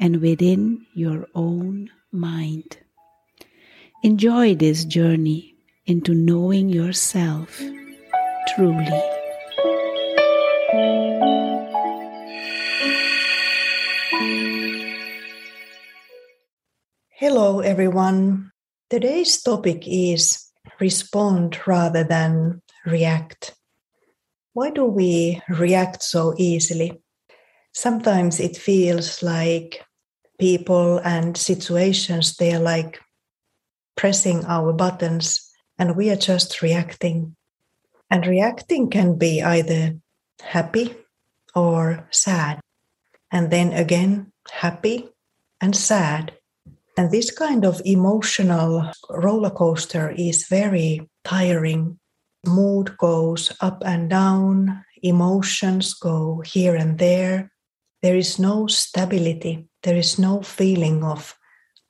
and within your own mind. Enjoy this journey into knowing yourself truly. Hello, everyone. Today's topic is respond rather than react. Why do we react so easily? Sometimes it feels like people and situations, they are like pressing our buttons and we are just reacting. And reacting can be either happy or sad. And then again, happy and sad. And this kind of emotional roller coaster is very tiring. Mood goes up and down, emotions go here and there. There is no stability. There is no feeling of,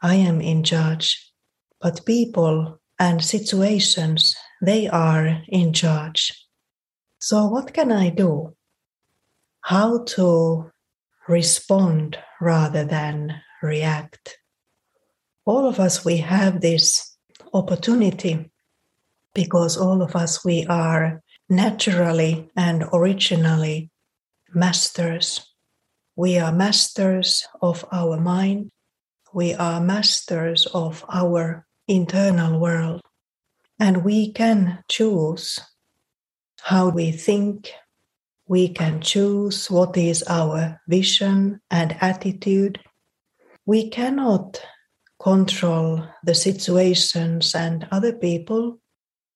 I am in charge. But people and situations, they are in charge. So, what can I do? How to respond rather than react? All of us, we have this opportunity because all of us, we are naturally and originally masters we are masters of our mind. We are masters of our internal world. And we can choose how we think. We can choose what is our vision and attitude. We cannot control the situations and other people.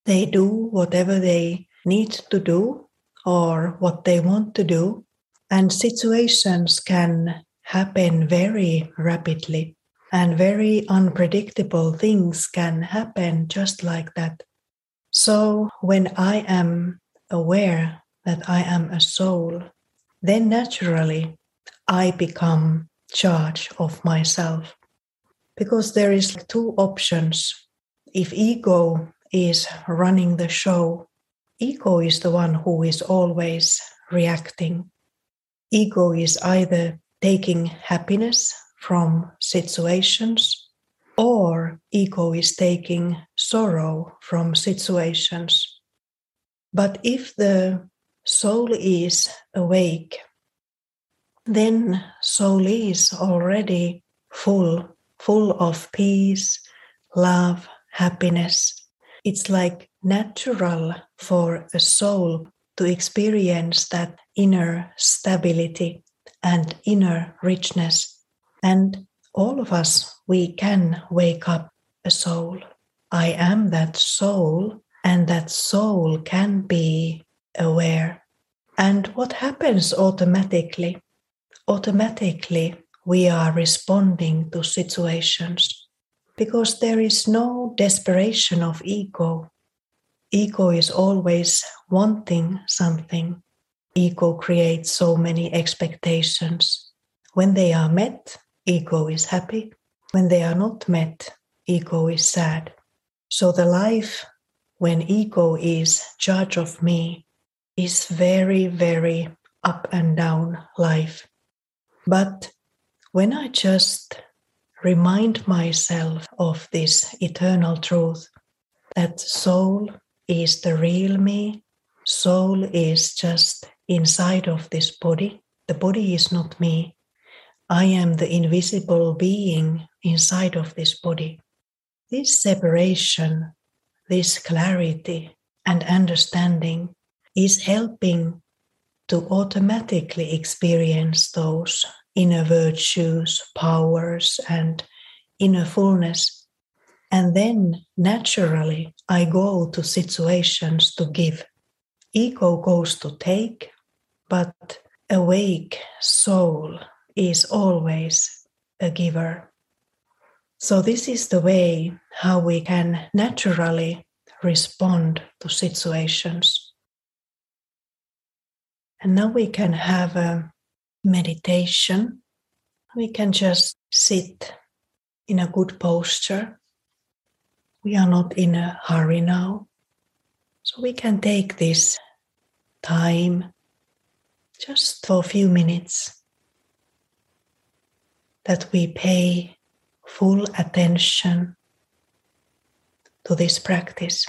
They do whatever they need to do or what they want to do. And situations can happen very rapidly, and very unpredictable things can happen just like that. So, when I am aware that I am a soul, then naturally I become charge of myself. Because there is two options. If ego is running the show, ego is the one who is always reacting ego is either taking happiness from situations or ego is taking sorrow from situations. But if the soul is awake, then soul is already full, full of peace, love, happiness. It's like natural for a soul to experience that inner stability and inner richness. And all of us, we can wake up a soul. I am that soul, and that soul can be aware. And what happens automatically? Automatically, we are responding to situations because there is no desperation of ego. Ego is always wanting something ego creates so many expectations. When they are met, ego is happy. When they are not met, ego is sad. So the life when ego is judge of me is very, very up and down life. But when I just remind myself of this eternal truth that soul is the real me, soul is just inside of this body, the body is not me. I am the invisible being inside of this body. This separation, this clarity and understanding is helping to automatically experience those inner virtues, powers, and inner fullness. And then naturally, I go to situations to give. Ego goes to take, but awake soul is always a giver. So, this is the way how we can naturally respond to situations. And now we can have a meditation. We can just sit in a good posture. We are not in a hurry now. So we can take this time just for a few minutes that we pay full attention to this practice.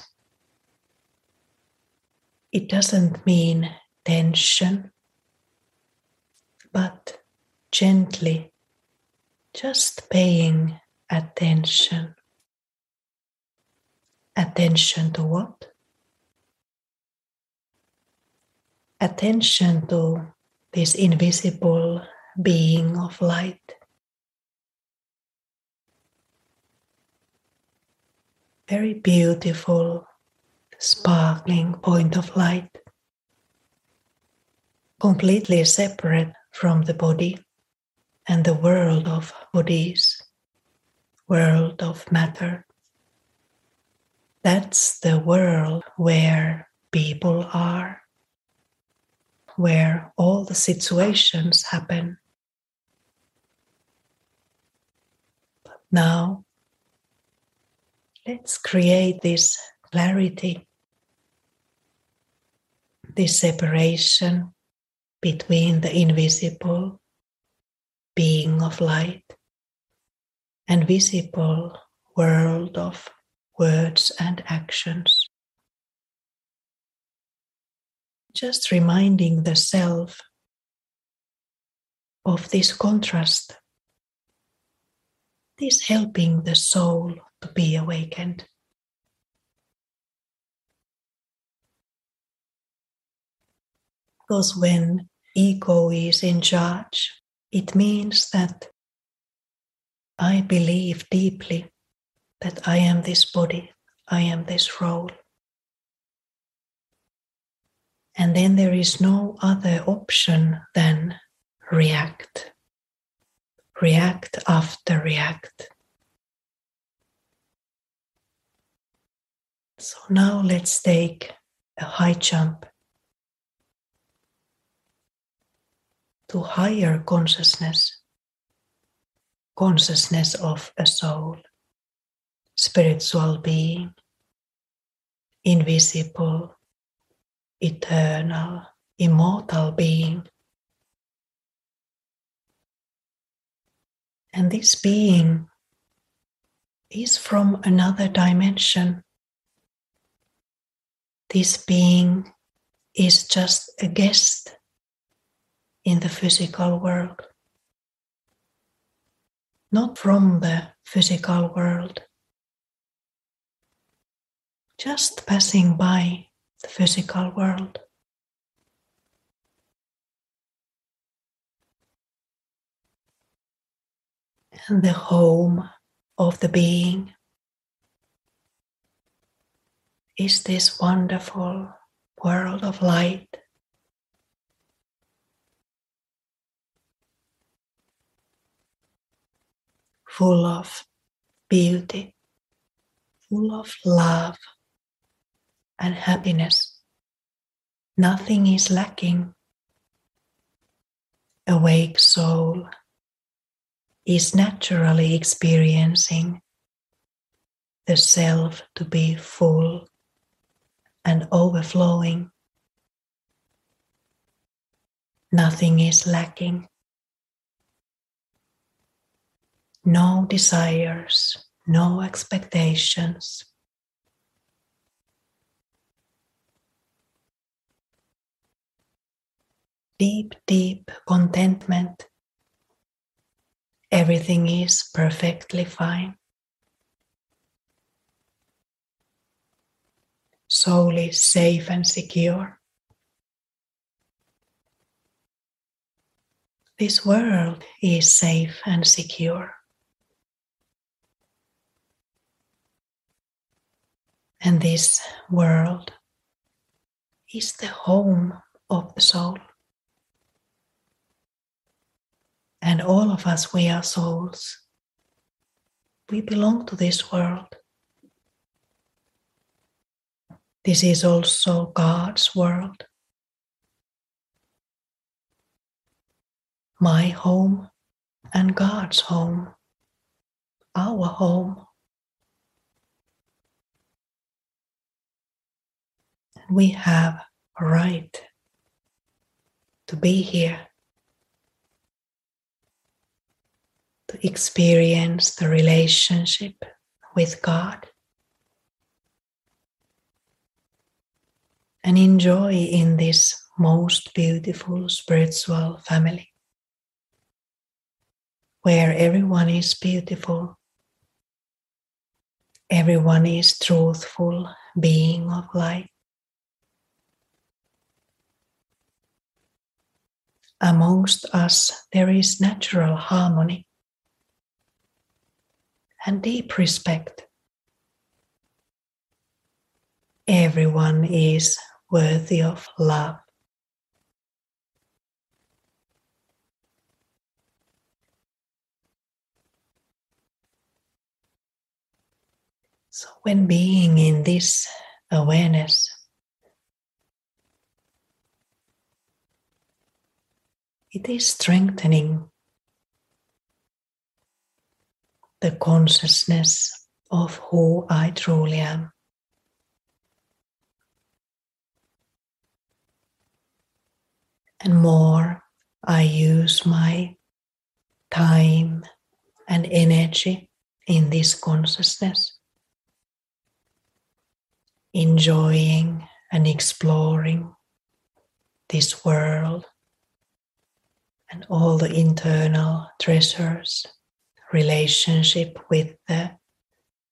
It doesn't mean tension, but gently just paying attention. Attention to what? Attention to this invisible being of light. Very beautiful, sparkling point of light completely separate from the body and the world of bodies, world of matter. That's the world where people are, where all the situations happen. But now, let's create this clarity, this separation between the invisible being of light and visible world of words and actions. Just reminding the self of this contrast, this helping the soul to be awakened. Because when ego is in charge, it means that I believe deeply that I am this body, I am this role. And then there is no other option than react. React after react. So now let's take a high jump to higher consciousness, consciousness of a soul, spiritual being, invisible, eternal, immortal being. And this being is from another dimension. This being is just a guest in the physical world, not from the physical world, just passing by the physical world. And the home of the being. Is this wonderful world of light? Full of beauty, full of love and happiness. Nothing is lacking. Awake soul is naturally experiencing the self to be full and overflowing. Nothing is lacking. No desires, no expectations. Deep, deep contentment. Everything is perfectly fine. Soul is safe and secure. This world is safe and secure. And this world is the home of the soul. And all of us, we are souls. We belong to this world. This is also God's world. my home and God's home, our home. And we have a right to be here, experience the relationship with God. And enjoy in this most beautiful spiritual family where everyone is beautiful, everyone is truthful being of light. Amongst us, there is natural harmony and deep respect. Everyone is worthy of love. So, when being in this awareness, it is strengthening the consciousness of who I truly am. And more I use my time and energy in this consciousness enjoying and exploring this world and all the internal treasures, relationship with the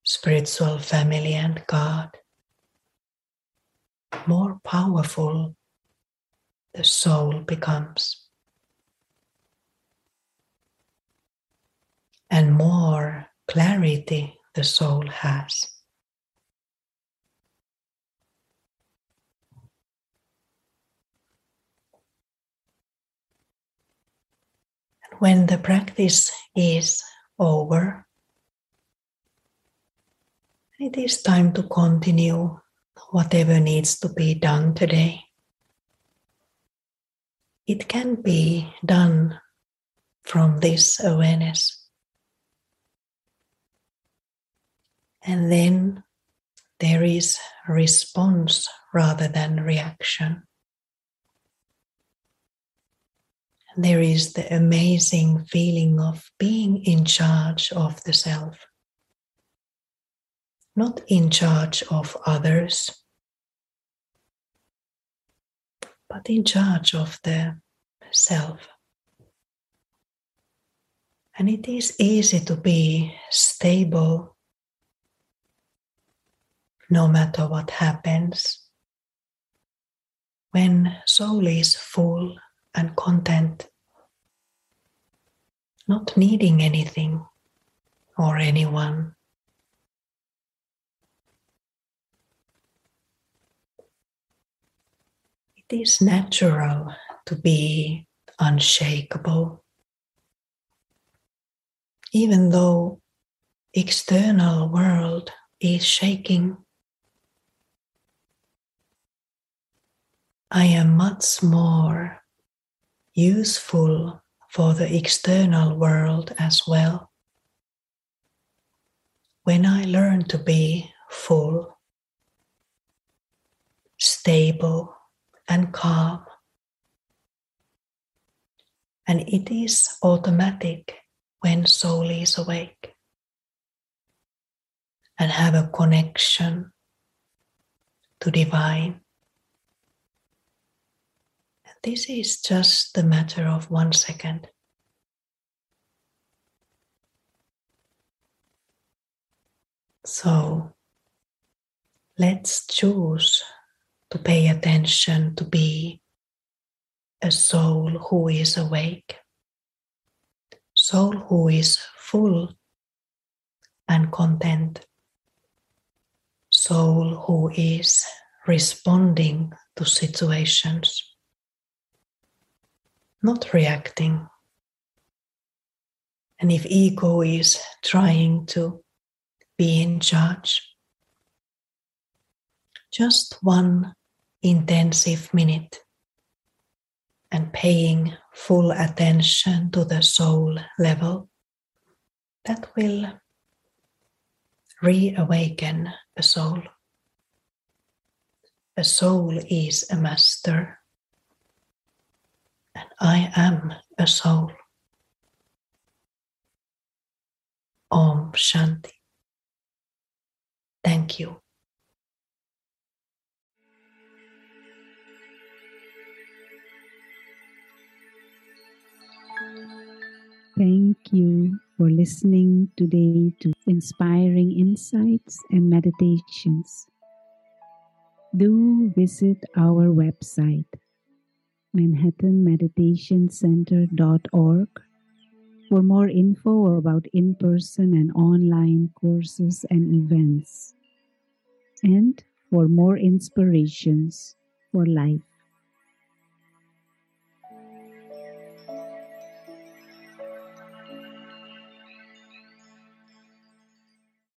spiritual family and God, more powerful the soul becomes. And more clarity the soul has. when the practice is over, it is time to continue whatever needs to be done today. It can be done from this awareness. And then there is response rather than reaction. There is the amazing feeling of being in charge of the self, not in charge of others, but in charge of the self. And it is easy to be stable no matter what happens. When soul is full and content, not needing anything or anyone. It is natural to be unshakable, even though external world is shaking. I am much more useful for the external world as well. when I learn to be full, stable, and calm, and it is automatic when soul is awake and have a connection to divine. This is just the matter of one second. So let's choose to pay attention to be a soul who is awake, soul who is full and content, soul who is responding to situations, not reacting. And if ego is trying to be in charge, just one intensive minute and paying full attention to the soul level, that will reawaken a soul. A soul is a master, and I am a soul. Om Shanti. Thank you. Thank you for listening today to inspiring insights and meditations. Do visit our website, manhattanmeditationcenter.org, for more info about in person and online courses and events, and for more inspirations for life.